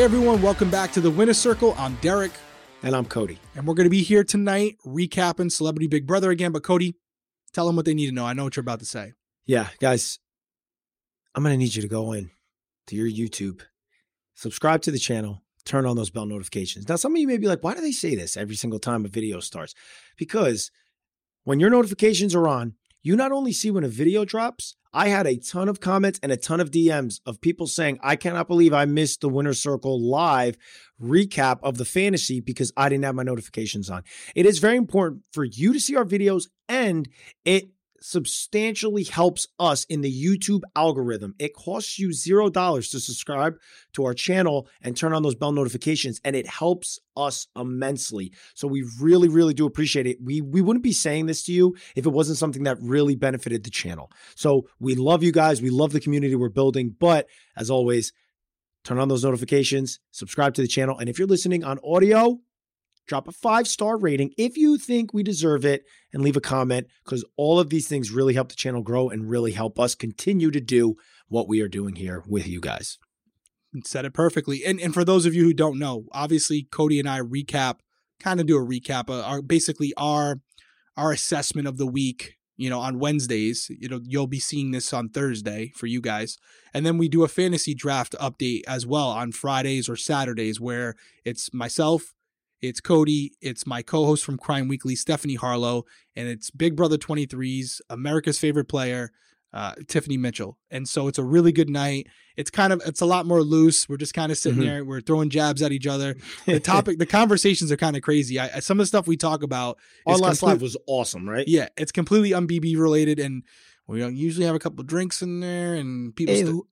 Hey everyone, welcome back to the Winner Circle. I'm Derrick. And I'm Cody. And we're going to be here tonight recapping Celebrity Big Brother again. But Cody, tell them what they need to know. I know what you're about to say. Yeah, guys, I'm going to need you to go in to your YouTube, subscribe to the channel, turn on those bell notifications. Now, some of you may be like, why do they say this every single time a video starts? Because when your notifications are on, you not only see when a video drops, I had a ton of comments and a ton of DMs of people saying, I cannot believe I missed the Winner Circle live recap of the fantasy because I didn't have my notifications on. It is very important for you to see our videos and it substantially helps us in the YouTube algorithm. It costs you zero dollars to subscribe to our channel and turn on those bell notifications, and it helps us immensely. So we really, really do appreciate it. We we wouldn't be saying this to you if it wasn't something that really benefited the channel. So we love you guys. We love the community we're building. But as always, turn on those notifications, subscribe to the channel, and if you're listening on audio, drop a five star rating if you think we deserve it, and leave a comment because all of these things really help the channel grow and really help us continue to do what we are doing here with you guys. Said it perfectly. And and for those of you who don't know, obviously Cody and I recap, kind of do a recap, uh, our basically our our assessment of the week. You know, on Wednesdays, you know, you'll be seeing this on Thursday for you guys. And then we do a fantasy draft update as well on Fridays or Saturdays where it's myself, it's Cody, it's my co-host from Crime Weekly, Stephanie Harlowe, and it's Big Brother 23's America's favorite player, uh, Tiffany Mitchell. And so it's a really good night. It's kind of it's a lot more loose. We're just kind of sitting Mhm. there. We're throwing jabs at each other. The topic, the conversations are kind of crazy. I, some of the stuff we talk about Our last complete- live was awesome, right? yeah, it's completely unBB related, and we usually have a couple drinks in there, and people Hey, st-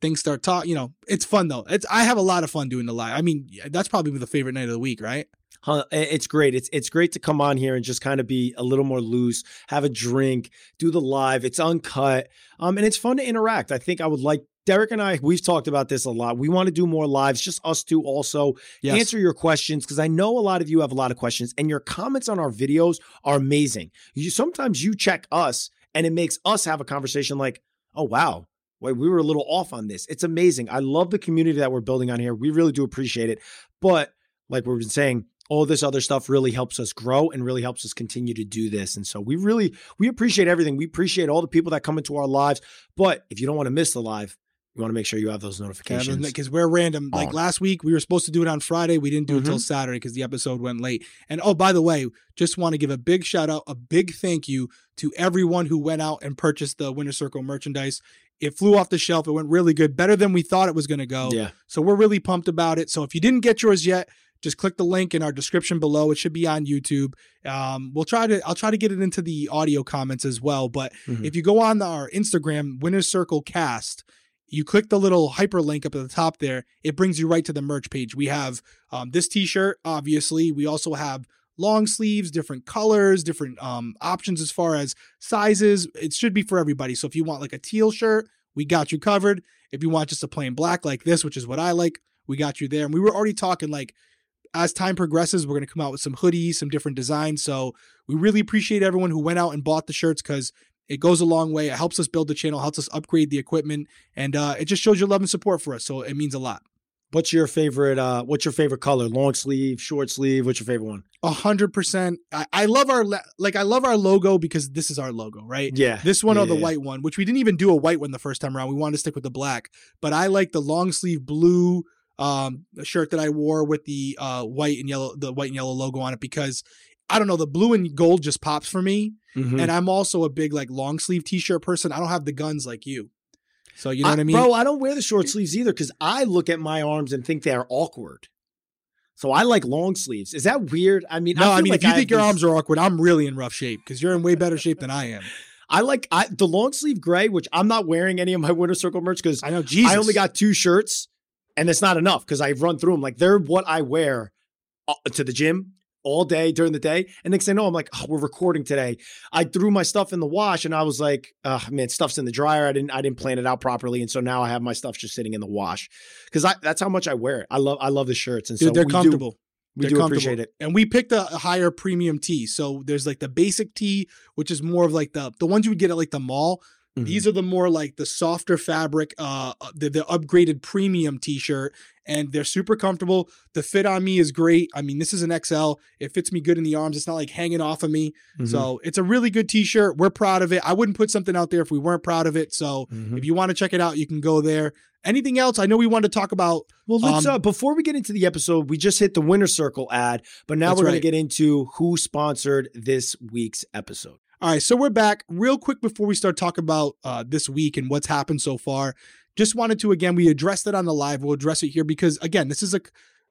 things start talking. You know, it's fun though. It's I have a lot of fun doing the live. I mean, that's probably the favorite night of the week, right? Huh, It's great. It's it's great to come on here and just kind of be a little more loose, have a drink, do the live. It's uncut, um, and it's fun to interact. I think I would like Derrick and I. We've talked about this a lot. We want to do more lives, just us two. Also, Yes. answer your questions because I know a lot of you have a lot of questions, and your comments on our videos are amazing. You sometimes you check us, and it makes us have a conversation like, "Oh wow." Wait, we were a little off on this. It's amazing. I love the community that we're building on here. We really do appreciate it. But like we've been saying, all this other stuff really helps us grow and really helps us continue to do this. And so we really we appreciate everything. We appreciate all the people that come into our lives. But if you don't want to miss the live, you want to make sure you have those notifications. Because we're random. Like last week, we were supposed to do it on Friday. We didn't do it until. Saturday because the episode went late. And oh, by the way, just want to give a big shout out, a big thank you to everyone who went out and purchased the Winner Circle merchandise. It flew off the shelf. It went really good, better than we thought it was going to go. Yeah. So we're really pumped about it. So if you didn't get yours yet, just click the link in our description below. It should be on YouTube. Um, we'll try to I'll try to get it into the audio comments as well. But Mhm. if you go on our Instagram, Winner Circle Cast, you click the little hyperlink up at the top there. It brings you right to the merch page. We have um, this T-shirt, obviously. We also have long sleeves, different colors, different um, options as far as sizes. It should be for everybody. So if you want like a teal shirt, we got you covered. If you want just a plain black like this, which is what I like, we got you there. And we were already talking like as time progresses, we're going to come out with some hoodies, some different designs. So we really appreciate everyone who went out and bought the shirts because it goes a long way. It helps us build the channel, helps us upgrade the equipment, and uh, it just shows your love and support for us. So it means a lot. What's your favorite uh what's your favorite color? Long sleeve, short sleeve, what's your favorite one? A hundred percent. I love our like I love our logo because this is our logo, right? Yeah. This one or the yeah. white one, which we didn't even do a white one the first time around. We wanted to stick with the black, but I like the long sleeve blue um shirt that I wore with the uh white and yellow the white and yellow logo on it because I don't know the blue and gold just pops for me, Mhm. and I'm also a big like long sleeve t-shirt person. I don't have the guns like you, so you know what I mean. Bro, I don't wear the short sleeves either because I look at my arms and think they're awkward. So I like long sleeves. Is that weird? I mean, no, I, feel mean like if you have think your these- arms are awkward, I'm really in rough shape because you're in way better shape than I am. I like I, the long sleeve gray, which I'm not wearing any of my winner circle merch because I know Jesus. I only got two shirts, and it's not enough because I've run through them. Like they're what I wear uh, to the gym all day during the day. And next thing I know, I'm like, oh, we're recording today. I threw my stuff in the wash, and I was like, oh, man, stuff's in the dryer. I didn't I didn't plan it out properly, and so now I have my stuff just sitting in the wash because I that's how much I wear it. I love I love the shirts, and Dude, so they're comfortable. Do, we They're do appreciate it. And we picked a a higher premium tee. So there's like the basic tee, which is more of like the the ones you would get at like the mall. Mhm. These are the more like the softer fabric, uh, the, the upgraded premium t-shirt, and they're super comfortable. The fit on me is great. I mean, this is an XL. It fits me good in the arms. It's not like hanging off of me. Mhm. So it's a really good t-shirt. We're proud of it. I wouldn't put something out there if we weren't proud of it. So Mhm. if you want to check it out, you can go there. Anything else? I know we wanted to talk about. Well, let's Um, uh, before we get into the episode, we just hit the winner circle ad, but now we're going to get into who sponsored this week's episode. All right, so we're back real quick before we start talking about uh, this week and what's happened so far. Just wanted to again, we addressed it on the live. We'll address it here because again, this is a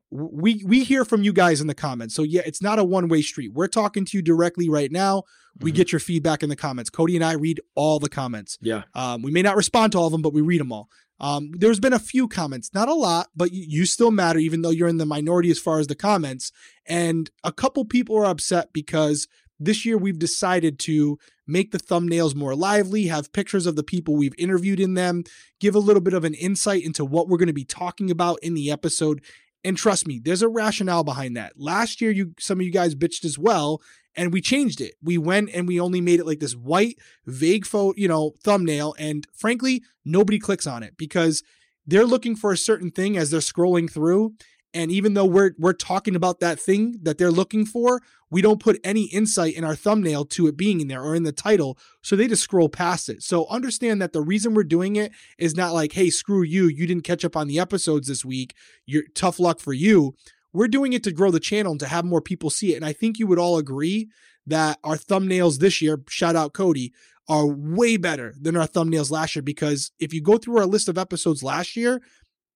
we we hear from you guys in the comments. So yeah, it's not a one way street. We're talking to you directly right now. We Mhm. get your feedback in the comments. Cody and I read all the comments. Yeah. Um, we may not respond to all of them, but we read them all. Um, there's been a few comments, not a lot, but you, you still matter, even though you're in the minority as far as the comments. And a couple people are upset because this year we've decided to make the thumbnails more lively, have pictures of the people we've interviewed in them, give a little bit of an insight into what we're going to be talking about in the episode. And trust me, there's a rationale behind that. Last year, you some of you guys bitched as well, and we changed it. We went and we only made it like this white, vague photo, you know, thumbnail. And frankly, nobody clicks on it because they're looking for a certain thing as they're scrolling through. And even though we're we're talking about that thing that they're looking for, we don't put any insight in our thumbnail to it being in there or in the title. So they just scroll past it. So understand that the reason we're doing it is not like, hey, screw you, you didn't catch up on the episodes this week. You're tough luck for you. We're doing it to grow the channel and to have more people see it. And I think you would all agree that our thumbnails this year, shout out Cody, are way better than our thumbnails last year because if you go through our list of episodes last year,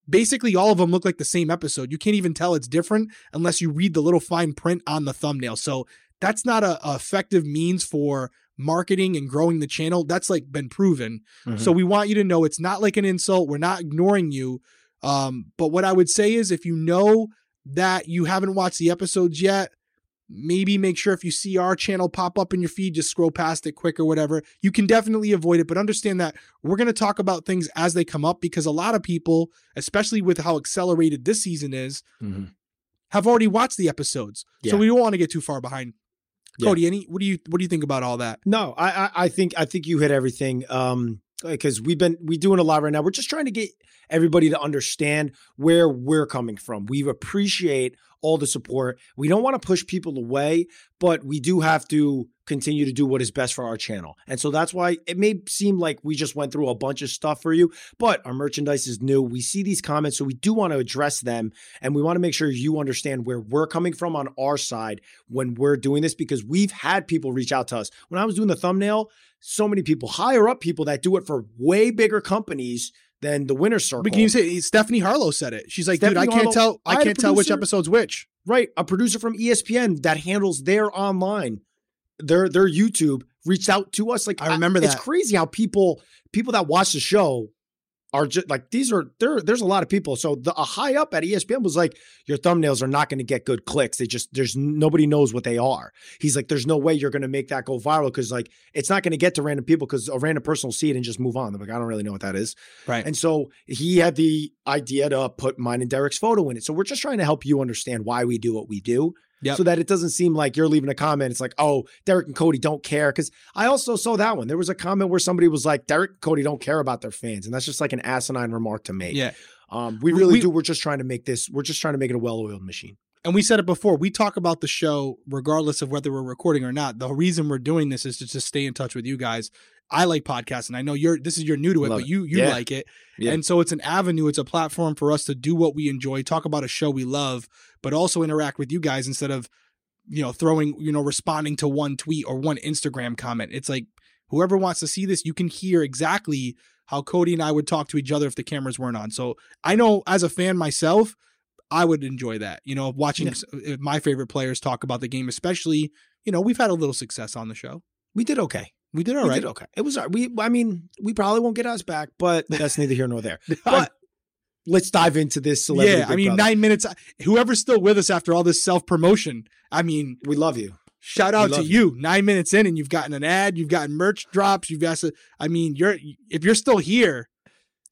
basically all of them look like the same episode. You can't even tell it's different unless you read the little fine print on the thumbnail. So that's not a, a effective means for marketing and growing the channel. That's like been proven. So we want you to know it's not like an insult. We're not ignoring you. Um, but what I would say is if you know that you haven't watched the episodes yet, maybe make sure if you see our channel pop up in your feed, just scroll past it quick or whatever. You can definitely avoid it, but understand that we're going to talk about things as they come up because a lot of people, especially with how accelerated this season is, Mhm. have already watched the episodes. Yeah. So we don't want to get too far behind. Yeah. Cody, any what do you what do you think about all that? No, I, I I think I think you hit everything. Um, because we've been we doing a lot right now. We're just trying to get everybody to understand where we're coming from. We appreciate all the support. We don't want to push people away, but we do have to continue to do what is best for our channel. And so that's why it may seem like we just went through a bunch of stuff for you, but our merchandise is new. We see these comments, so we do want to address them and we want to make sure you understand where we're coming from on our side when we're doing this because we've had people reach out to us. When I was doing the thumbnail, so many people, higher up people that do it for way bigger companies than the winner circle. We can even say Stephanie Harlowe said it. She's like, dude, I Stephanie can't tell I I can't tell which episode's which. Right. A producer from ESPN that handles their online, their their YouTube reached out to us. Like I remember It's that. crazy how people people that watch the show are just like these are there. There's a lot of people. So the a high up at ESPN was like, your thumbnails are not going to get good clicks. They just there's nobody knows what they are. He's like, there's no way you're going to make that go viral because like it's not going to get to random people because a random person will see it and just move on. They're like, I don't really know what that is. Right. And so he had the idea to put mine and Derrick's photo in it. So we're just trying to help you understand why we do what we do. Yep. So that it doesn't seem like you're leaving a comment. It's like, oh, Derrick and Cody don't care. Cause I also saw that one. There was a comment where somebody was like, Derrick and Cody don't care about their fans. And that's just like an asinine remark to make. yeah. Um, we really we- do. We're just trying to make this, we're just trying to make it a well oiled machine. And we said it before. We talk about the show regardless of whether we're recording or not. The reason we're doing this is to just stay in touch with you guys. I like podcasts, and I know you're this is you're new to it, Love but you you Yeah. like it. Yeah. And so it's an avenue, it's a platform for us to do what we enjoy, talk about a show we love, but also interact with you guys instead of you know throwing, you know, responding to one tweet or one Instagram comment. It's like whoever wants to see this, you can hear exactly how Cody and I would talk to each other if the cameras weren't on. So I know as a fan myself, I would enjoy that. You know, watching Yeah. uh, my favorite players talk about the game, especially, you know, we've had a little success on the show. We did okay. We did all we right. did okay. It was, we, I mean, we probably won't get us back, but that's neither here nor there. But let's dive into this celebrity. yeah, I mean, Brother. nine minutes. Uh, whoever's still with us after all this self promotion, I mean, we love you. shout out to love you. Nine minutes in, and you've gotten an ad, you've gotten merch drops, you've got. To, I mean, you're if you're still here,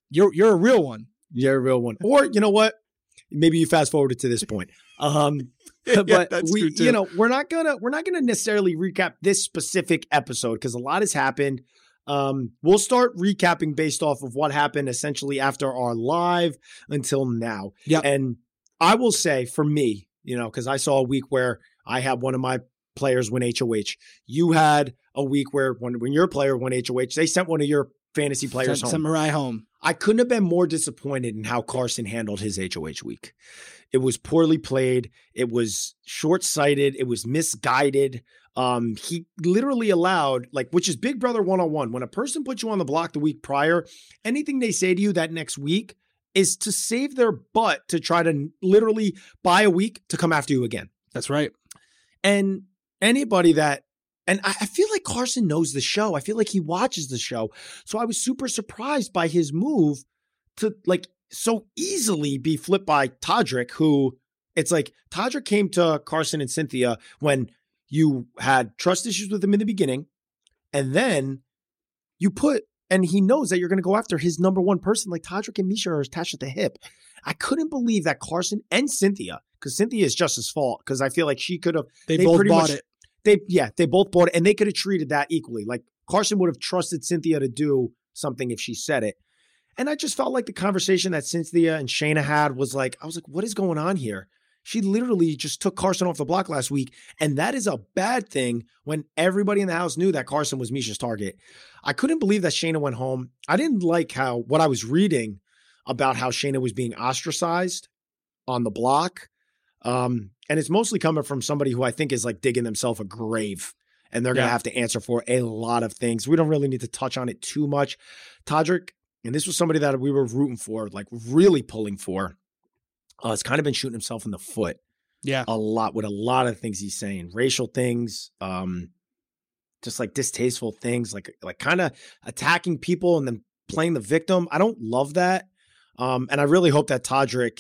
you're you're a real one. You're a real one. Or you know what? Maybe you fast forwarded to this point. Um, but that's we, you know, we're not gonna we're not gonna necessarily recap this specific episode because a lot has happened. Um, we'll start recapping based off of what happened essentially after our live until now. Yeah. And I will say for me, you know, because I saw a week where I had one of my players win HOH. You had a week where when, when your player won HOH, they sent one of your fantasy players Sent, home. sent Mirai home. I couldn't have been more disappointed in how Carson handled his HOH week. It was poorly played. It was short sighted. It was misguided. Um, he literally allowed, like, which is Big Brother one on one. When a person puts you on the block the week prior, anything they say to you that next week is to save their butt to try to literally buy a week to come after you again. That's right. And anybody that, and I I feel like Carson knows the show. I feel like he watches the show. So I was super surprised by his move to like so easily be flipped by Todrick, who it's like Todrick came to Carson and Cynthia when you had trust issues with him in the beginning. And then you put, and he knows that you're going to go after his number one person. Like Todrick and Miesha are attached at the hip. I couldn't believe that Carson and Cynthia, because Cynthia is just his fault, because I feel like she could have They, They both bought much- it. They yeah they both bought it and they could have treated that equally. Like carson would have trusted cynthia to do something if she said it. And i just felt like the conversation that cynthia and shanna had was like i was like what is going on here? She literally just took carson off the block last week and that is a bad thing when everybody in the house knew that carson was miesha's target. I couldn't believe that shanna went home. I didn't like how what i was reading about how shanna was being ostracized on the block. Um, and it's mostly coming from somebody who I think is like digging themselves a grave and they're going to have to answer for a lot of things. We don't really need to touch on it too much. Todrick, and this was somebody that we were rooting for, like really pulling for, uh, has kind of been shooting himself in the foot Yeah. a lot with a lot of things he's saying, racial things, um, just like distasteful things, like like kind of attacking people and then playing the victim. I don't love that. Um, and I really hope that Todrick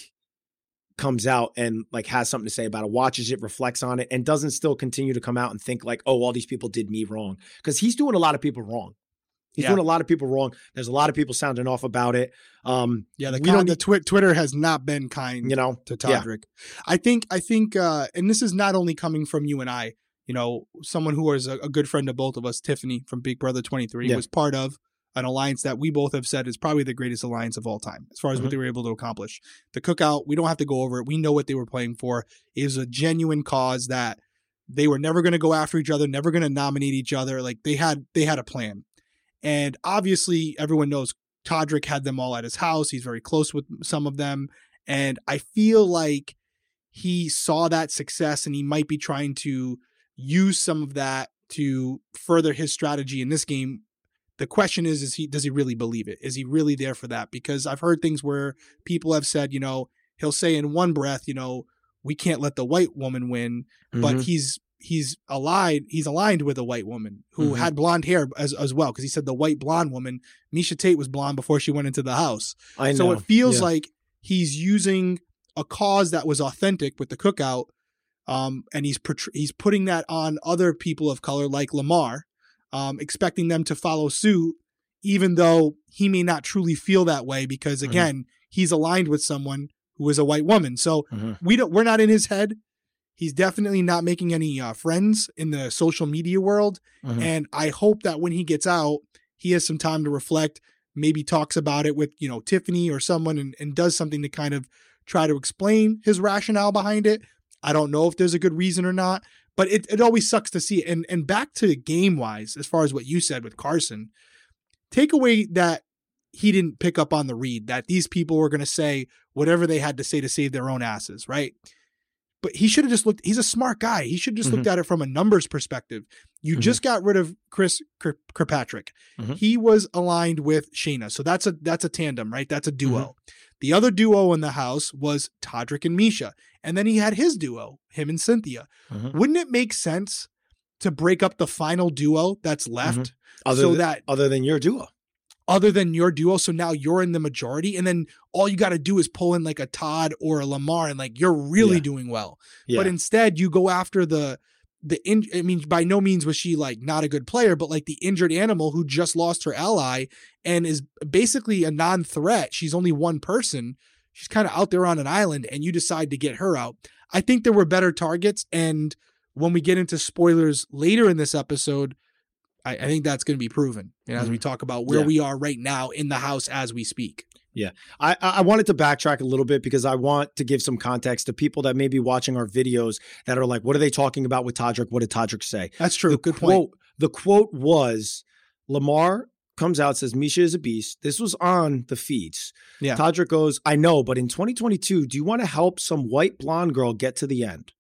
comes out and like has something to say about it, watches it, reflects on it, and doesn't still continue to come out and think like, oh, all these people did me wrong. Because he's doing a lot of people wrong. He's Yeah. doing a lot of people wrong. There's a lot of people sounding off about it. Um, Yeah. The, We con- the twi- Twitter has not been kind you know, to Yeah. Todrick. I think I think uh and this is not only coming from you and I, you know, someone who is a, a good friend of both of us, Tiffany from Big Brother 23 Yeah. was part of an alliance that we both have said is probably the greatest alliance of all time as far as Mhm. what they were able to accomplish. The cookout, we don't have to go over it. We know what they were playing for. It was a genuine cause that they were never going to go after each other, never going to nominate each other. Like they had they had a plan. And obviously everyone knows Todrick had them all at his house. He's very close with some of them. And I feel like he saw that success and he might be trying to use some of that to further his strategy in this game. The question is, is he does he really believe it? Is he really there for that? Because I've heard things where people have said, you know, he'll say in one breath, you know, we can't let the white woman win, but mhm. he's he's allied he's aligned with a white woman who Mhm. had blonde hair as as well because he said the white blonde woman Miesha Tate was blonde before she went into the house. I know. So it feels Yeah. like he's using a cause that was authentic with the cookout, um, and he's portray- he's putting that on other people of color like Lamar, um, expecting them to follow suit, even though he may not truly feel that way because Mhm. again he's aligned with someone who is a white woman. So Mhm. we don't we're not in his head. He's definitely not making any uh, friends in the social media world. Mhm. And I hope that when he gets out, he has some time to reflect, maybe talks about it with, you know, Tiffany or someone and, and does something to kind of try to explain his rationale behind it. I don't know if there's a good reason or not, but it, it always sucks to see it. And and back to game wise, as far as what you said with Carson, take away that he didn't pick up on the read, that these people were gonna say whatever they had to say to save their own asses, right? But he should have just looked. He's a smart guy. He should have just looked at it from a numbers perspective. You Mhm. just got rid of Chris Kir- Kirkpatrick. Mhm. He was aligned with Shanna, so that's a that's a tandem, right? That's a duo. The other duo in the house was Todrick and Miesha, and then he had his duo, him and Cynthia. Mhm. Wouldn't it make sense to break up the final duo that's left, other so that other than your duo. Other than your duo, so now you're in the majority, and then all you got to do is pull in like a Todd or a Lamar, and like you're really Yeah. doing well. Yeah. But instead, you go after the the in. I mean, by no means was she like not a good player, but like the injured animal who just lost her ally and is basically a non-threat. She's only one person. She's kind of out there on an island, and you decide to get her out. I think there were better targets, and when we get into spoilers later in this episode, I, I think that's going to be proven you know, as we talk about where Mm-hmm. Yeah. we are right now in the house as we speak. I, I wanted to backtrack a little bit because I want to give some context to people that may be watching our videos that are like, what are they talking about with Todrick? What did Todrick say? That's true. The Good quote, point. The quote was Lamar comes out, says, Miesha is a beast. This was on the feeds. Yeah. Todrick goes, I know, but in 2022, do you want to help some white blonde girl get to the end?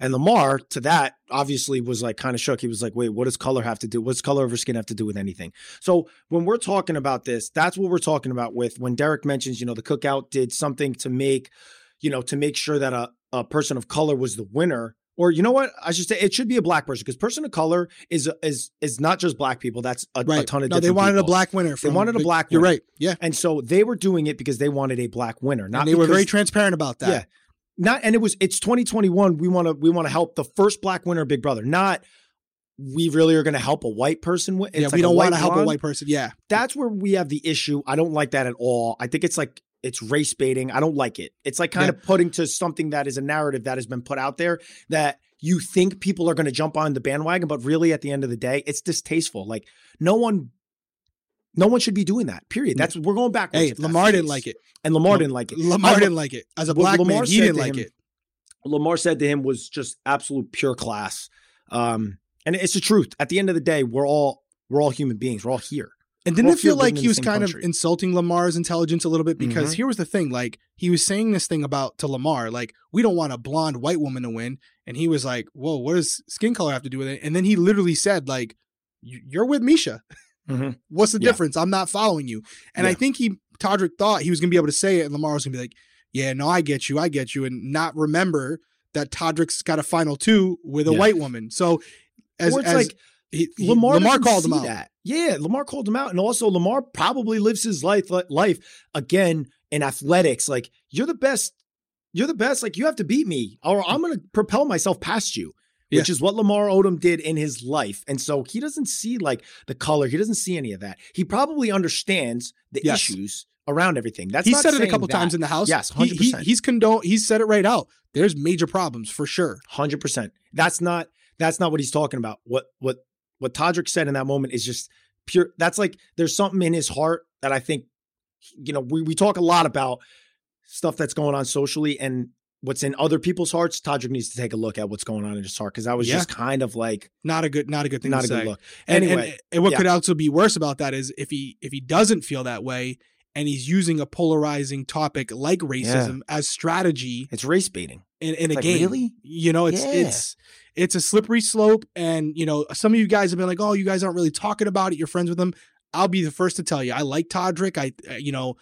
And Lamar, to that, obviously was like kind of shook. He was like, wait, what does color have to do? What's color of her skin have to do with anything? So when we're talking about this, that's what we're talking about with when Derrick mentions, you know, the cookout did something to make, you know, to make sure that a, a person of color was the winner. Or you know what? I should say it should be a black person because person of color is is is not just black people. That's a, a ton of no, they wanted a black winner. From, wanted a black You're winner. right. Yeah. And so they were doing it because they wanted a black winner. Not and they were very transparent about that. Yeah. Not and it was it's 2021. We want to we want to help the first black winner Big Brother. Not we really are going to help a white person win. Yeah, It's we don't want to help a white person. Yeah. That's where we have the issue. I don't like that at all. I think it's like it's race baiting. I don't like it. It's like kind Yeah. of putting to something that is a narrative that has been put out there that you think people are going to jump on the bandwagon, but really at the end of the day, it's distasteful. Like no one, no one should be doing that. Period. That's we're going back. Hey, Lamar didn't like it. and Lamar didn't like it. Lamar didn't like it. As a black Lamar man, he didn't like him- it. Lamar said to him was just absolute pure class. Um, and it's the truth. At the end of the day, we're all we're all human beings. We're all here. And didn't We're it feel like he was kind of insulting Lamar's intelligence a little bit? Because Mhm. here was the thing: like he was saying this thing about to Lamar, like we don't want a blonde white woman to win, and he was like, "Whoa, what does skin color have to do with it?" And then he literally said, "Like you're with Miesha. Mhm. What's the Yeah. difference? I'm not following you." And I think he Todrick thought he was gonna be able to say it, and Lamar was gonna be like, "Yeah, no, I get you, I get you," and not remember that Todrick's got a final two with a Yeah. white woman. So as, it's as like he, he- Lamar, Lamar called him out. That. Yeah, Lamar called him out, and also Lamar probably lives his life life again in athletics. Like you're the best, you're the best. Like you have to beat me, or I'm going to propel myself past you. Which is what Lamar Odom did in his life. And so he doesn't see like the color. He doesn't see any of that. He probably understands the Yes. issues around everything. That's he said it a couple that. times in the house. Yes, He- he, he's condone. He said it right out. There's major problems for sure. Hundred percent. That's not that's not what he's talking about. What what what Todrick said in that moment is just pure. That's like there's something in his heart that I think, you know, we we talk a lot about stuff that's going on socially and what's in other people's hearts. Todrick needs to take a look at what's going on in his heart because that was Yeah. just kind of like Not a good. Not a good thing. not to a good say. look. And, and- Anyway, and, what yeah. could also be worse about that is if he if he doesn't feel that way and he's using a polarizing topic like racism as strategy it's race baiting. in, in a Like, game. really? You know, it's Yeah. it's it's a slippery slope. And you know, some of you guys have been like, "Oh, you guys aren't really talking about it. You're friends with him." I'll be the first to tell you, I like Todrick. I uh, you know,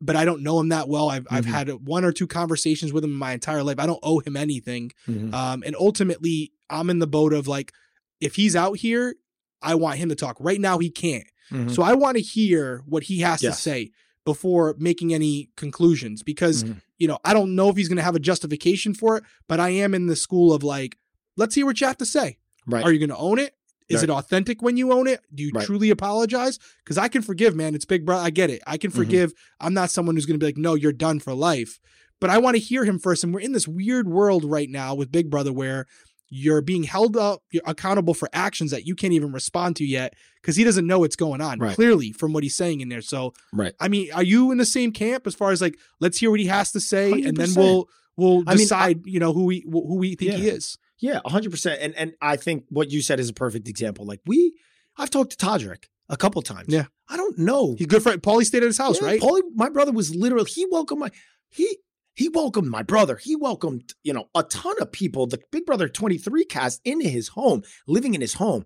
but I don't know him that well. I've I've Mhm. had one or two conversations with him in my entire life. I don't owe him anything. Mhm. Um, and ultimately, I'm in the boat of like, if he's out here, I want him to talk. Right now, he can't. Mhm. So I want to hear what he has Yes. to say before making any conclusions because, Mhm. you know, I don't know if he's going to have a justification for it, but I am in the school of like, let's hear what you have to say. Right. Are you going to own it? Is Right. it authentic when you own it? Do you Right. truly apologize? Because I can forgive, man. It's big, Brother. I get it. I can Mhm. forgive. I'm not someone who's going to be like, no, you're done for life. But I want to hear him first. And we're in this weird world right now with Big Brother where you're being held up, you're accountable for actions that you can't even respond to yet because he doesn't know what's going on Right. clearly from what he's saying in there. So, right. I mean, are you in the same camp as far as like, let's hear what he has to say and then we'll we'll I mean, I- decide, you know, who we who we think he is. Yeah, hundred percent. And and I think what you said is a perfect example. Like we, I've talked to Todrick a couple times. Yeah. I don't know. He's good friend. Paulie stayed at his house, Yeah, right? Paulie, my brother was literally he welcomed my he he welcomed my brother. He welcomed you know a ton of people. The Big Brother twenty three cast into his home, living in his home.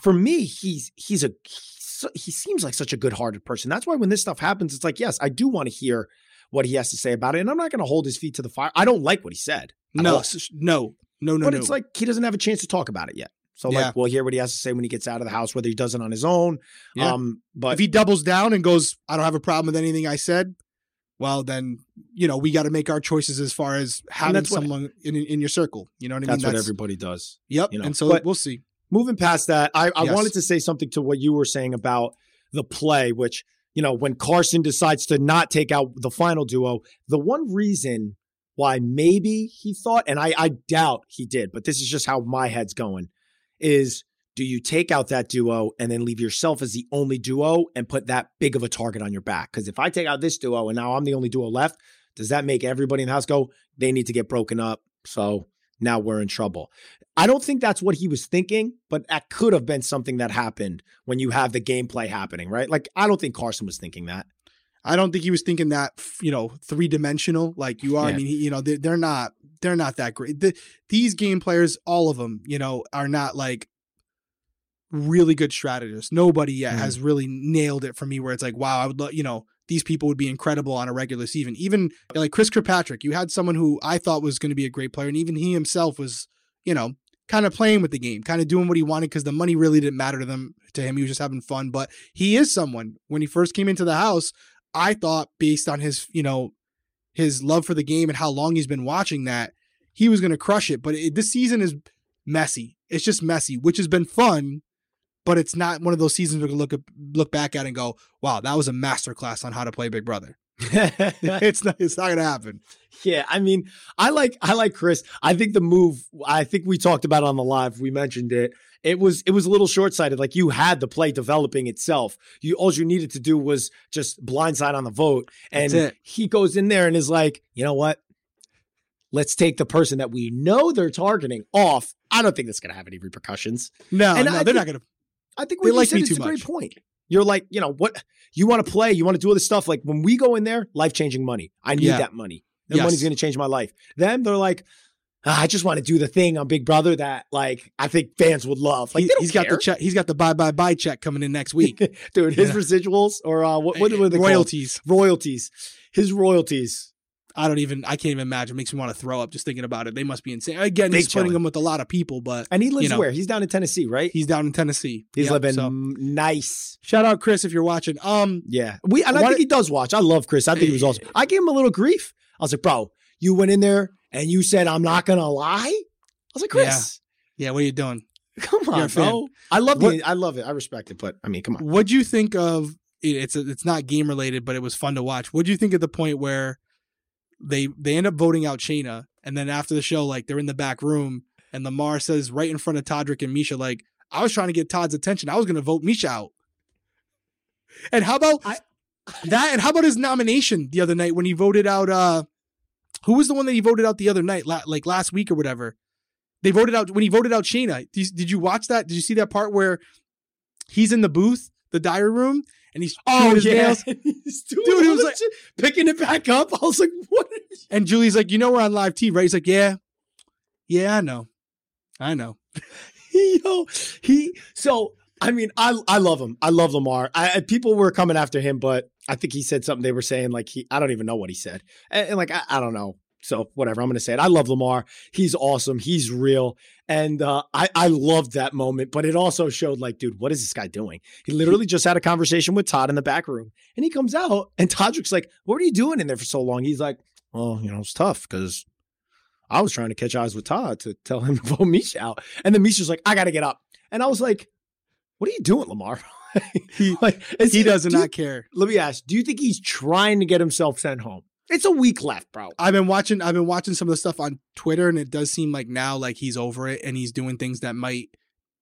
For me, he's he's a he seems like such a good hearted person. That's why when this stuff happens, it's like yes, I do want to hear what he has to say about it, and I'm not going to hold his feet to the fire. I don't like what he said. no, no, no, no, but no. it's like he doesn't have a chance to talk about it yet. So Yeah. like we'll hear what he has to say when he gets out of the house, whether he does it on his own. Yeah. Um, but if he doubles down and goes, I don't have a problem with anything I said, well, then you know we got to make our choices as far as having that's what- someone in in your circle. You know what I mean? that's mean? what everybody does. Yep. you know, and so but- we'll see. Moving past that, I, I Yes. wanted to say something to what you were saying about the play, which you know when Carson decides to not take out the final duo, the one reason why maybe he thought, and I, I doubt he did, but this is just how my head's going, is Do you take out that duo and then leave yourself as the only duo and put that big of a target on your back? Because if I take out this duo and now I'm the only duo left, does that make everybody in the house go, they need to get broken up? So now we're in trouble. I don't think that's what he was thinking, but that could have been something that happened when you have the gameplay happening, right? Like, I don't think Carson was thinking that. I don't think he was thinking that you know three dimensional like you are. Yeah. I mean, he, you know, they're, they're not they're not that great. The, these game players, all of them, you know, are not like really good strategists. Nobody yet Mhm. has really nailed it for me. Where it's like, wow, I would love, you know, these people would be incredible on a regular season. Even like Chris Kirkpatrick, you had someone who I thought was going to be a great player, and even he himself was, you know, kind of playing with the game, kind of doing what he wanted because the money really didn't matter to them to him. He was just having fun. But he is someone when he first came into the house. I thought based on his, you know, his love for the game and how long he's been watching that, he was going to crush it. But it, this season is messy. It's just messy, which has been fun, but it's not one of those seasons we can look look back at and go, "Wow, that was a masterclass on how to play Big Brother." it's not. It's not going to happen. Yeah, I mean, I like I like Chris. I think the move. I think we talked about it on the live. We mentioned it. It was it was a little short sighted. Like you had the play developing itself. You all you needed to do was just blindside on the vote, and he goes in there and is like, you know what? Let's take the person that we know they're targeting off. I don't think that's going to have any repercussions. No, And no, I they're think- not going to. I think what you like said me is too a great point. You're like, you know, what you want to play, you want to do all this stuff. Like when we go in there, life changing money. I need Yeah. that money. That Yes. money's going to change my life. Them, they're like, "Ah, I just want to do the thing on Big Brother that like I think fans would love. Like He, has got the check. He's got the Bye Bye Bye check coming in next week. dude. His Yeah. residuals or uh, what what are they called? royalties. Royalties. His royalties. I don't even. I can't even imagine. It makes me want to throw up just thinking about it. They must be insane. Again, They he's chilling. them with a lot of people, but And he lives You know. where? He's down in Tennessee, right? he's down in Tennessee. He's Yep, living so- nice. Shout out Chris if you're watching. Um, Yeah. We and I What- think he does watch. I love Chris. I think he was awesome. I gave him a little grief. I was like, bro, you went in there and you said I'm not gonna lie. I was like, Chris, yeah, what are you doing? come on, a bro. I love What- the I love it. I respect it, but I mean, come on. What'd you think of? it- It's it's not game related, but it was fun to watch. What'd you think of the point where they they end up voting out Shanna, and then after the show, like they're in the back room, and Lamar says right in front of Todrick and Miesha, like I was trying to get Todd's attention. I was going to vote Miesha out. And how about I- that? And how about his nomination the other night when he voted out? uh Who was the one that he voted out the other night, la- like last week or whatever? They voted out when he voted out Shanna. Did you watch that? Did you see that part where he's in the booth, the diary room, and he's oh his nails? He's doing Dude, he was like- shit, picking it back up. I was like, what? Is And Julie's like, you know we're on live TV, right? He's like, yeah, yeah, I know, I know. he, yo, he so I mean, I I love him. I love Lamar. I, I- people were coming after him, but I think he said something they were saying like he I don't even know what he said. And, and, like I, I don't know. So whatever, I'm gonna say it. I love Lamar. He's awesome. He's real. And uh, I, I loved that moment, but it also showed like, dude, what is this guy doing? He literally just had a conversation with Todd in the back room. And he comes out and Todrick's like, What were you doing in there for so long? He's like, Well, you know, it's tough because I was trying to catch eyes with Todd to tell him to vote Miesha out. And then Miesha's like, I gotta get up. And I was like, What are you doing, Lamar? He like, he does do not care. let me ask, do you think he's trying to get himself sent home? It's a week left, bro. I've been watching. I've been watching some of the stuff on Twitter, and it does seem like now like he's over it, and he's doing things that might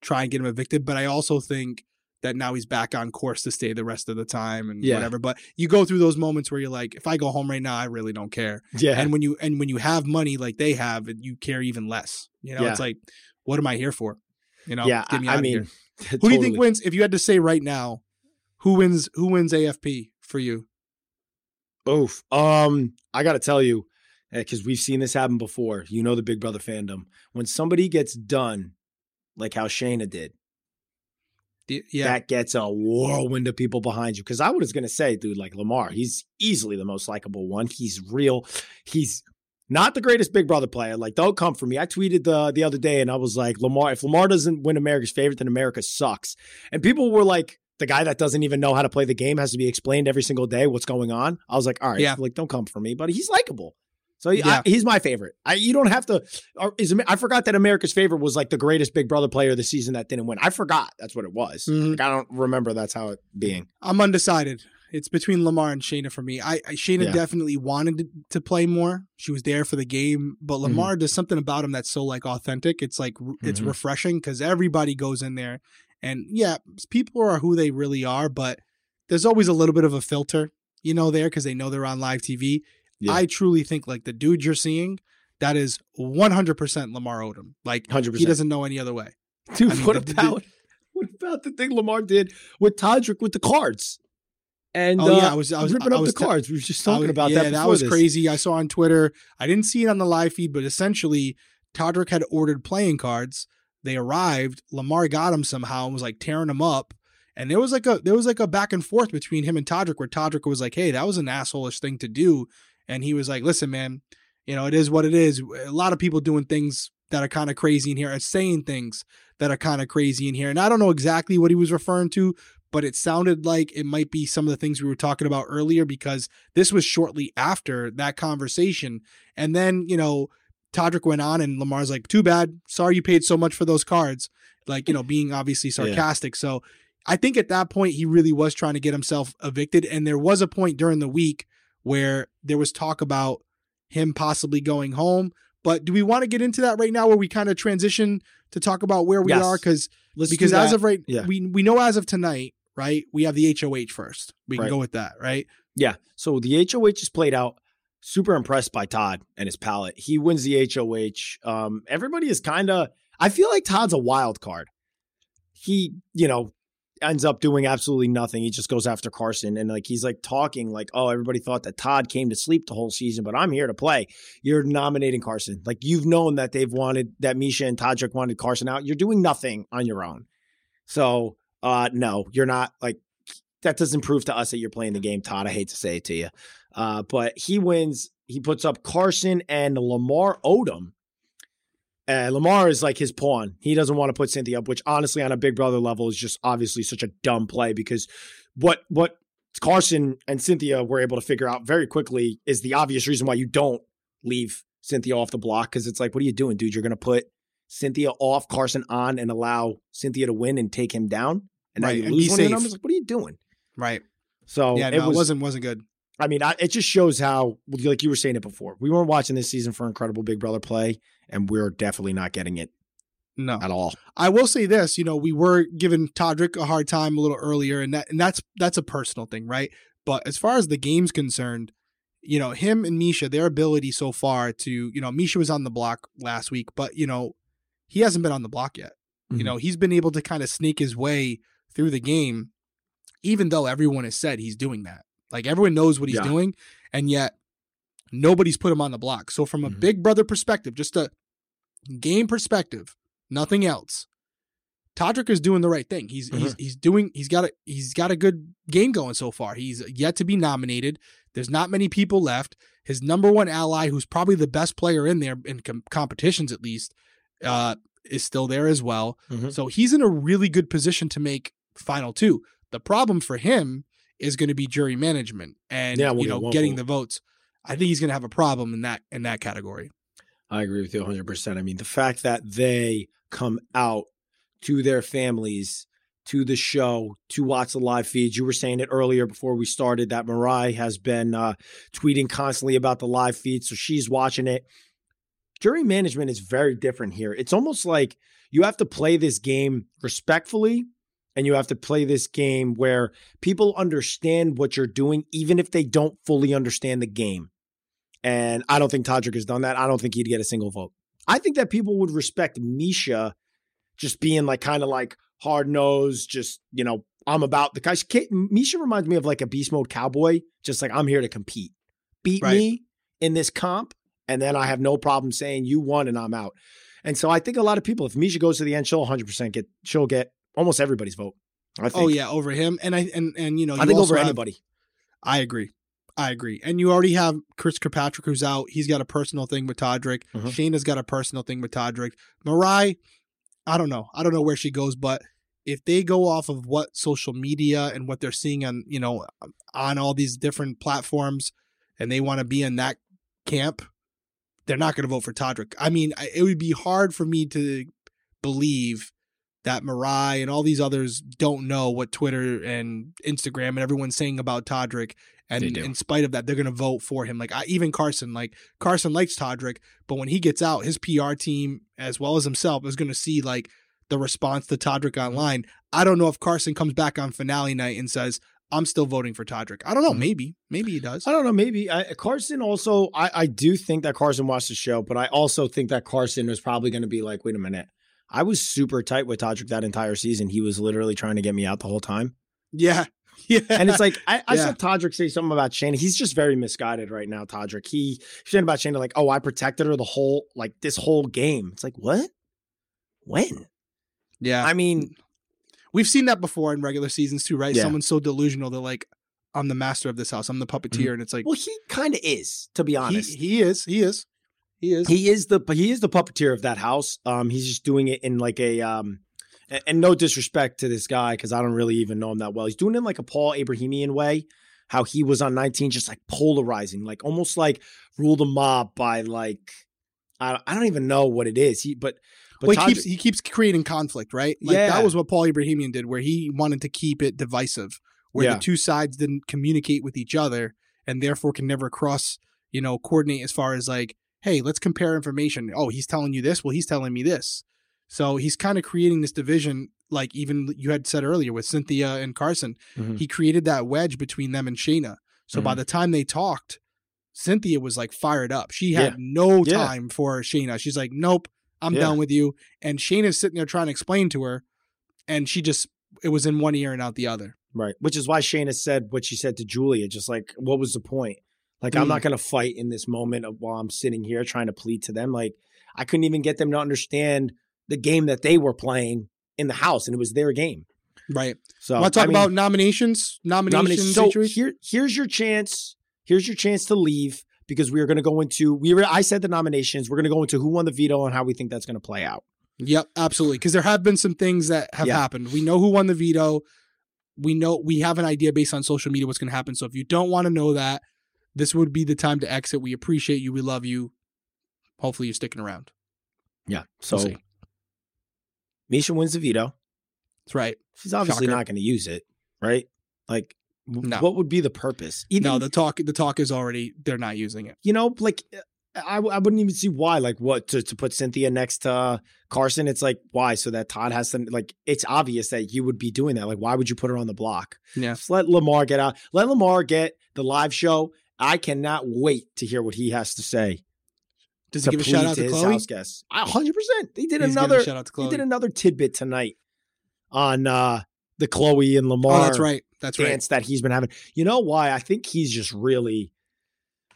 try and get him evicted. But I also think that now he's back on course to stay the rest of the time and Yeah. whatever. But you go through those moments where you're like, if I go home right now, I really don't care. Yeah. And when you and when you have money like they have, you care even less. You know, Yeah. it's like, what am I here for? You know, yeah, get me I, I mean, here. who do you think wins? If you had to say right now, who wins? Who wins AFP for you? Oof. Um, I got to tell you, because we've seen this happen before. You know the Big Brother fandom. When somebody gets done, like how Shanna did, D- Yeah, that gets a whirlwind of people behind you. Because I was going to say, dude, like Lamar, he's easily the most likable one. He's real. He's not the greatest Big Brother player. Like, don't come for me. I tweeted the the other day, and I was like, Lamar, if Lamar doesn't win America's favorite, then America sucks. And people were like. The guy that doesn't even know how to play the game has to be explained every single day what's going on. I was like, all right, Yeah. like don't come for me, but he's likable. So he- Yeah. I- he's my favorite. I, you don't have to. Is I forgot that America's favorite was like the greatest Big Brother player of the season that didn't win. I forgot that's what it was. Mhm. Like I don't remember that's how it being. I'm undecided. it's between Lamar and Shanna for me. I, I Shanna Yeah. definitely wanted to, to play more. She was there for the game, but Lamar does something about him that's so like authentic. It's like it's Mhm. refreshing because everybody goes in there, and yeah, people are who they really are, but there's always a little bit of a filter, you know, there because they know they're on live TV. Yeah. I truly think like the dude you're seeing, that is 100% Lamar Odom. Like 100%. he doesn't know any other way. Dude, I mean, what about what about the thing Lamar did with Todrick with the cards? And Oh, yeah, uh, I was- I was- ripping I up was the cards. We were just talking was- about yeah, that. that was this. crazy. I saw on Twitter. I didn't see it on the live feed, but essentially, Todrick had ordered playing cards. They arrived. Lamar got him somehow and was like tearing him up. And there was like a there was like a back and forth between him and Todrick, where Todrick was like, "Hey, that was an assholeish thing to do," and he was like, "Listen, man, you know it is what it is. A lot of people doing things that are kind of crazy in here, and saying things that are kind of crazy in here." And I don't know exactly what he was referring to, but it sounded like it might be some of the things we were talking about earlier because this was shortly after that conversation. And then, you know, Todrick went on and Lamar's like, too bad. Sorry you paid so much for those cards. Like, you know, being obviously sarcastic. So I think at that point, he really was trying to get himself evicted. And there was a point during the week where there was talk about him possibly going home. But do we want to get into that right now where we kind of transition to talk about where we Yes. are? Because because as of right Yeah. we we know as of tonight right we have the HOH first we can go with that right Yeah. So the HOH is played out. Super impressed by Todd and his palette. He wins the HOH. Um, everybody is kind of. I feel like Todd's a wild card. He, you know, ends up doing absolutely nothing. He just goes after Carson and like he's like talking like, oh, everybody thought that Todd came to sleep the whole season, but I'm here to play. You're nominating Carson. Like you've known that they've wanted that Miesha and Todrick wanted Carson out. You're doing nothing on your own. So uh no, you're not like that doesn't prove to us that you're playing the game, Todd. I hate to say it to you. Uh, but he wins. He puts up Carson and Lamar Odom. Uh, Lamar is like his pawn. He doesn't want to put Cynthia up, which honestly, on a big brother level, is just obviously such a dumb play because what what Carson and Cynthia were able to figure out very quickly is the obvious reason why you don't leave Cynthia off the block because it's like, what are you doing, dude? You're going to put Cynthia off, Carson on, and allow Cynthia to win and take him down, and now you and lose one of safe. numbers. Like, what are you doing? right So yeah it no, was it wasn't wasn't good I mean, I, it just shows how, like you were saying it before, we weren't watching this season for incredible Big Brother play, and we're definitely not getting it no at all. I will say this you know we were giving Todrick a hard time a little earlier and that and that's that's a personal thing right but as far as the game's concerned you know him and Miesha their ability so far to you know Miesha was on the block last week but you know he hasn't been on the block yet Mhm. You know, he's been able to kind of sneak his way through the game, even though everyone has said he's doing that. Like everyone knows what he's Yeah. doing, and yet nobody's put him on the block. So from a Mhm. big brother perspective, just a game perspective, nothing else. Todrick is doing the right thing. He's he's Mm-hmm. he's doing he's got a he's got a good game going so far. He's yet to be nominated. There's not many people left. His number one ally, who's probably the best player in there in com- competitions at least, uh, is still there as well. Mhm. So he's in a really good position to make final two. The problem for him is going to be jury management and Yeah, we'll you know one getting the votes. I think he's going to have a problem in that in that category. I agree with you 100%. I mean, the fact that they come out to their families, to the show, to watch the live feeds. You were saying it earlier before we started that Mirai has been uh, tweeting constantly about the live feed, so she's watching it. Jury management is very different here. It's almost like you have to play this game respectfully and you have to play this game where people understand what you're doing, even if they don't fully understand the game. And I don't think Todrick has done that. I don't think he'd get a single vote. I think that people would respect Miesha just being like kind of like hard nosed, just, you know, I'm about the guys. Miesha reminds me of like a beast mode cowboy, just like I'm here to compete. Beat Right. me in this comp, and then I have no problem saying you won and I'm out. And so I think a lot of people, if Misha goes to the end, she'll 100% get, she'll get almost everybody's vote. I think. Oh yeah, over him and I and and you know I you think over have- anybody. I agree. I agree. And you already have Chris Kirkpatrick who's out. He's got a personal thing with Todrick. Mhm. Shanna's got a personal thing with Todrick. Mirai, I don't know. I don't know where she goes, but if they go off of what social media and what they're seeing on, you know, on all these different platforms and they want to be in that camp, they're not going to vote for Todrick. I mean, it would be hard for me to believe that Mirai and all these others don't know what Twitter and Instagram and everyone's saying about Todrick. And in spite of that, they're going to vote for him. Like I, even Carson, like Carson likes Todrick, but when he gets out, his PR team as well as himself is going to see like the response to Todrick online. I don't know if Carson comes back on finale night and says, "I'm still voting for Todrick." I don't know. Mhm. Maybe, maybe he does. I don't know. Maybe I, Carson also. I, I do think that Carson watched the show, but I also think that Carson was probably going to be like, "Wait a minute, I was super tight with Todrick that entire season. He was literally trying to get me out the whole time." Yeah, yeah. And it's like I, I Yeah. saw Todrick say something about Shanna. He's just very misguided right now. Todrick. He he's saying about Shanna like, "Oh, I protected her the whole like this whole game." It's like what? When? yeah. I mean, We've seen that before in regular seasons too, right? Yeah. Someone's so delusional they're like, "I'm the master of this house. I'm the puppeteer," mm-hmm. and it's like, well, he kind of is, to be he, honest. he is, he is, he is. He is the he is the puppeteer of that house. Um, he's just doing it in like a um, and, and no disrespect to this guy because I don't really even know him that well. He's doing it in like a Paul Abrahamian way, how he was on 19, just like polarizing, like almost like rule the mob by like I I don't even know what it is. He but but well, he Todrick- keeps he keeps creating conflict, right? Like Yeah. that was what Paul Abrahamian did, where he wanted to keep it divisive, where Yeah. the two sides didn't communicate with each other, and therefore can never cross, you know, coordinate as far as like, hey, let's compare information. Oh, he's telling you this, well, he's telling me this. So he's kind of creating this division, like even you had said earlier with Cynthia and Carson. Mhm. He created that wedge between them and Shanna. So by Mhm. the time they talked, Cynthia was like fired up. She had Yeah. no Yeah. time for Shanna. She's like, nope, I'm Yeah. done with you. And Shanna's sitting there trying to explain to her, and she just it was in one ear and out the other. Right. Which is why Shanna said what she said to Julia, just like, what was the point? Like, I'm Mm. not going to fight in this moment of while I'm sitting here trying to plead to them. Like, I couldn't even get them to understand the game that they were playing in the house, and it was their game. Right. So, to talk I mean, about nominations? Nomination nominations. So here, here's your chance. Here's your chance to leave because we are going to go into. We were. I said the nominations. We're going to go into who won the veto and how we think that's going to play out. Yep, absolutely. Because there have been some things that have Yeah. happened. We know who won the veto. We know we have an idea based on social media what's going to happen. So if you don't want to know that, this would be the time to exit. We appreciate you. We love you. Hopefully, you're sticking around. Yeah. So We'll. Miesha wins the veto. That's right. She's obviously Shocker. not going to use it, right? Like, No. what would be the purpose? Even no, the talk the talk is already they're not using it. you know, like I, I wouldn't even see why. Like, what to, to put Cynthia next to uh, Carson? It's like why so that Todd has to like. It's obvious that you would be doing that. Like, why would you put her on the block? Yeah. Just let Lamar get out. Let Lamar get the live show. I cannot wait to hear what he has to say. Does he give a shout out to his Khloe? house guests. hundred percent. They did He's another. shout out to He Khloe. did another tidbit tonight on uh the Khloe and Lamar oh, that's right. That's right. dance that he's been having. You know why? I think he's just really,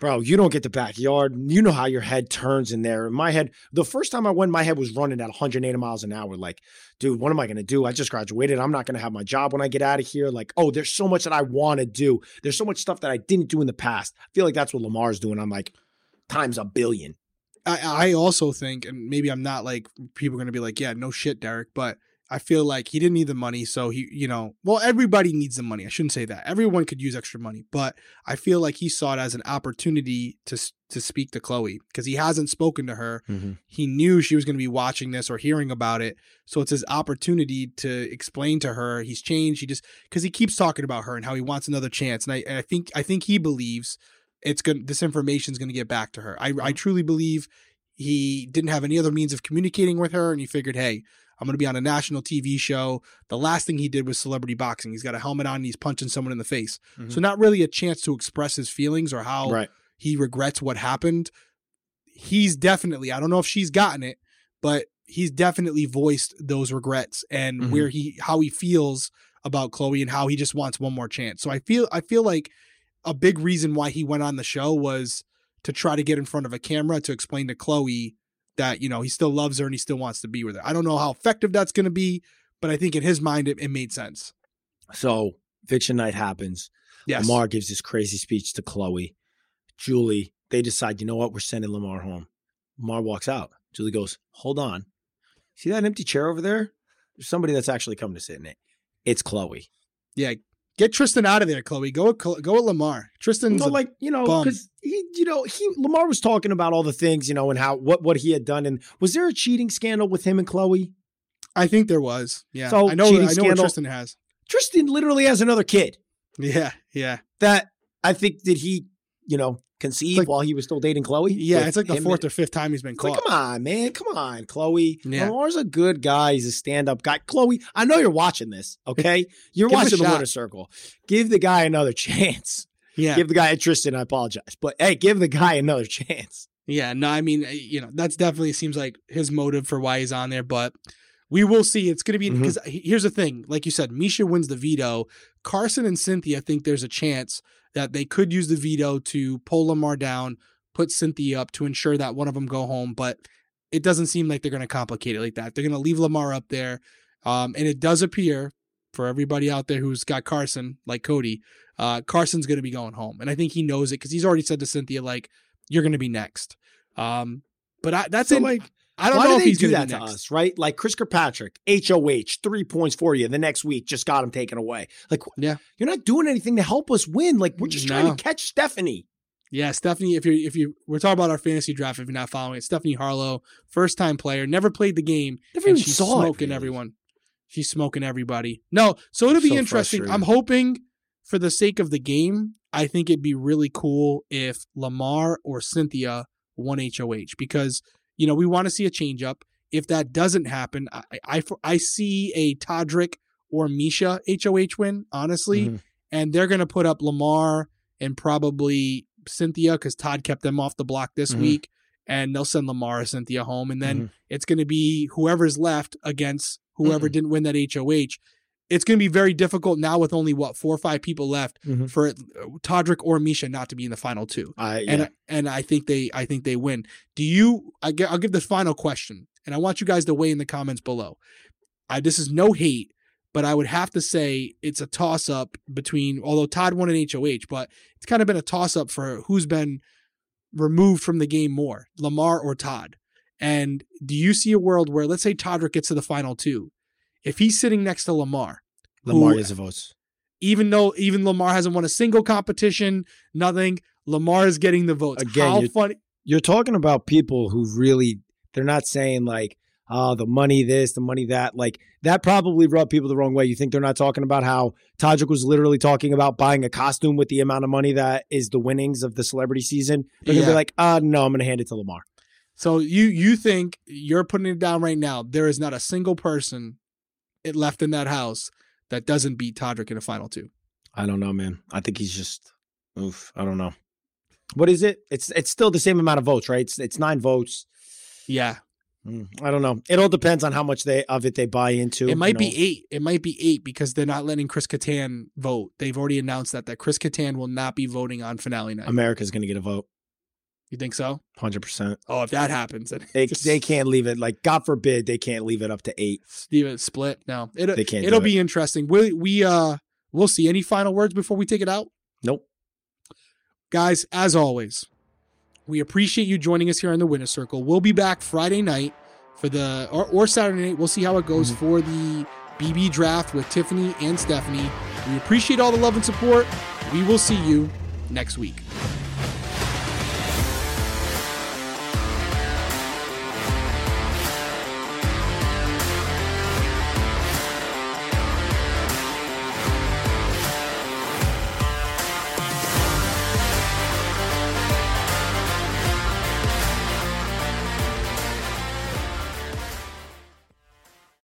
bro. You don't get the backyard. You know how your head turns in there. In my head, the first time I went, my head was running at 180 miles an hour. Like, dude, what am I gonna do? I just graduated. I'm not gonna have my job when I get out of here. Like, oh, there's so much that I want to do. There's so much stuff that I didn't do in the past. I feel like that's what Lamar's doing. I'm like, times a billion. I, I also think, and maybe I'm not like people are going to be like, yeah, no shit, Derrick, but I feel like he didn't need the money. So he, you know, well, everybody needs the money. I shouldn't say that. Everyone could use extra money, but I feel like he saw it as an opportunity to to speak to Khloe because he hasn't spoken to her. Mm-hmm. He knew she was going to be watching this or hearing about it. So it's his opportunity to explain to her he's changed. He just because he keeps talking about her and how he wants another chance. And I, and I think I think he believes it's going this information is going to get back to her. I I mm-hmm. truly believe he didn't have any other means of communicating with her, and he figured, hey, I'm going to be on a national TV show. The last thing he did was celebrity boxing. He's got a helmet on and he's punching someone in the face. So not really a chance to express his feelings or how right. he regrets what happened. He's definitely, I don't know if she's gotten it, but he's definitely voiced those regrets and Mhm. where he how he feels about Khloe and how he just wants one more chance. So I feel I feel like a big reason why he went on the show was to try to get in front of a camera to explain to Khloe that, you know, he still loves her and he still wants to be with her. I don't know how effective that's going to be, but I think in his mind it, it made sense. So eviction night happens. Yes. Lamar gives this crazy speech to Khloe. Julie, they decide, you know what, we're sending Lamar home. Lamar walks out. Julie goes, hold on. See that empty chair over there? There's somebody that's actually coming to sit in it. It's Khloe. Yeah. Get Tristan out of there, Khloe. Go go with Lamar. Tristan's No, like you know, because he, you know, he Lamar was talking about all the things, you know, and how what what he had done. And was there a cheating scandal with him and Khloe? I think there was. Yeah. So, I know. I know what scandal. Tristan has. Tristan literally has another kid Yeah. Yeah. that I think that he, you know, conceive like- while he was still dating Khloe? Yeah. It's like the fourth and- or fifth time he's been It's like, caught. come on, man. Come on, Khloe. Yeah. Lamar's a good guy. He's a stand-up guy. Khloe, I know you're watching this, okay? You're Give him a watching the winner circle. Give the guy another chance. yeah. Give the guy Tristan, I apologize. But hey, give the guy another chance. Yeah, no, I mean, uh, you know, that's definitely seems like his motive for why he's on there, but we will see. It's going to be because here's the thing, like you said, Miesha wins the veto. Carson and Cynthia think there's a chance that they could use the veto to pull Lamar down, put Cynthia up to ensure that one of them go home, but it doesn't seem like they're going to complicate it like that. They're going to leave Lamar up there, um, and it does appear for everybody out there who's got Carson, like Cody, uh, Carson's going to be going home, and I think he knows it because he's already said to Cynthia like, "You're going to be next." Um, but I, that's So, it. like, I don't Why know do if they he's do that to next. us, right? Like Chris Kirkpatrick, HOH, three points for you. The next week, just got him taken away. Like, Yeah. you're not doing anything to help us win. Like, we're just trying to catch Stephanie. Yeah, Stephanie. If you're, if you we're talking about our fantasy draft, if you're not following it, Stephanie Harlowe, first time player, never played the game, Never and even she's saw it, smoking really. everyone. She's smoking everybody. No, so it'll be So interesting. I'm hoping for the sake of the game, I think it'd be really cool if Lamar or Cynthia won HOH because you know we want to see a change up. If that doesn't happen, I I, I see a Todrick or Miesha HOH win honestly, Mhm. and they're gonna put up Lamar and probably Cynthia because Todd kept them off the block this Mhm. week, and they'll send Lamar or Cynthia home, and then Mhm. it's going to be whoever's left against whoever didn't win that HOH. It's going to be very difficult now with only what four or five people left Mhm. for Todrick or Miesha not to be in the final two. I, yeah. And and I think they I think they win. Do you? I get, I'll give the final question, and I want you guys to weigh in the comments below. I this is no hate, but I would have to say it's a toss up between. Although Todd won an HOH, but it's kind of been a toss up for who's been removed from the game more, Lamar or Todd. And do you see a world where, let's say, Todrick gets to the final two, if he's sitting next to Lamar, Lamar who- votes. even though even Lamar hasn't won a single competition, nothing, Lamar is getting the votes. Again, How you- funny! You're talking about people who really, they're not saying like, oh, the money this, the money that. Like, that probably rubbed people the wrong way. You think they're not talking about how Tajik was literally talking about buying a costume with the amount of money that is the winnings of the celebrity season? They're to Yeah. be like, uh, no, I'm going to hand it to Lamar. So you you think you're putting it down right now? There is not a single person it left in that house that doesn't beat Todrick in a final two. I don't know, man. I think he's just, oof, I don't know. What is it? It's it's still the same amount of votes, right? It's it's nine votes. Yeah, Mm, I don't know. It all depends on how much they of it they buy into. it might you be eight. It might be eight because they're not letting Chris Kattan vote. They've already announced that that Chris Kattan will not be voting on finale night. America's going to get a vote, you think so? hundred percent. Oh, if that happens, They just they can't leave it like God forbid they can't leave it up to eight. leave it split. No, it, They can't. it'll be It. interesting. We we uh we'll see. Any final words before we take it out? Nope. Guys, as always, we appreciate you joining us here on the Winner Circle. We'll be back Friday night for the or, or Saturday night. We'll see how it goes Mhm. for the BB draft with Tiffany and Stephanie. We appreciate all the love and support. We will see you next week.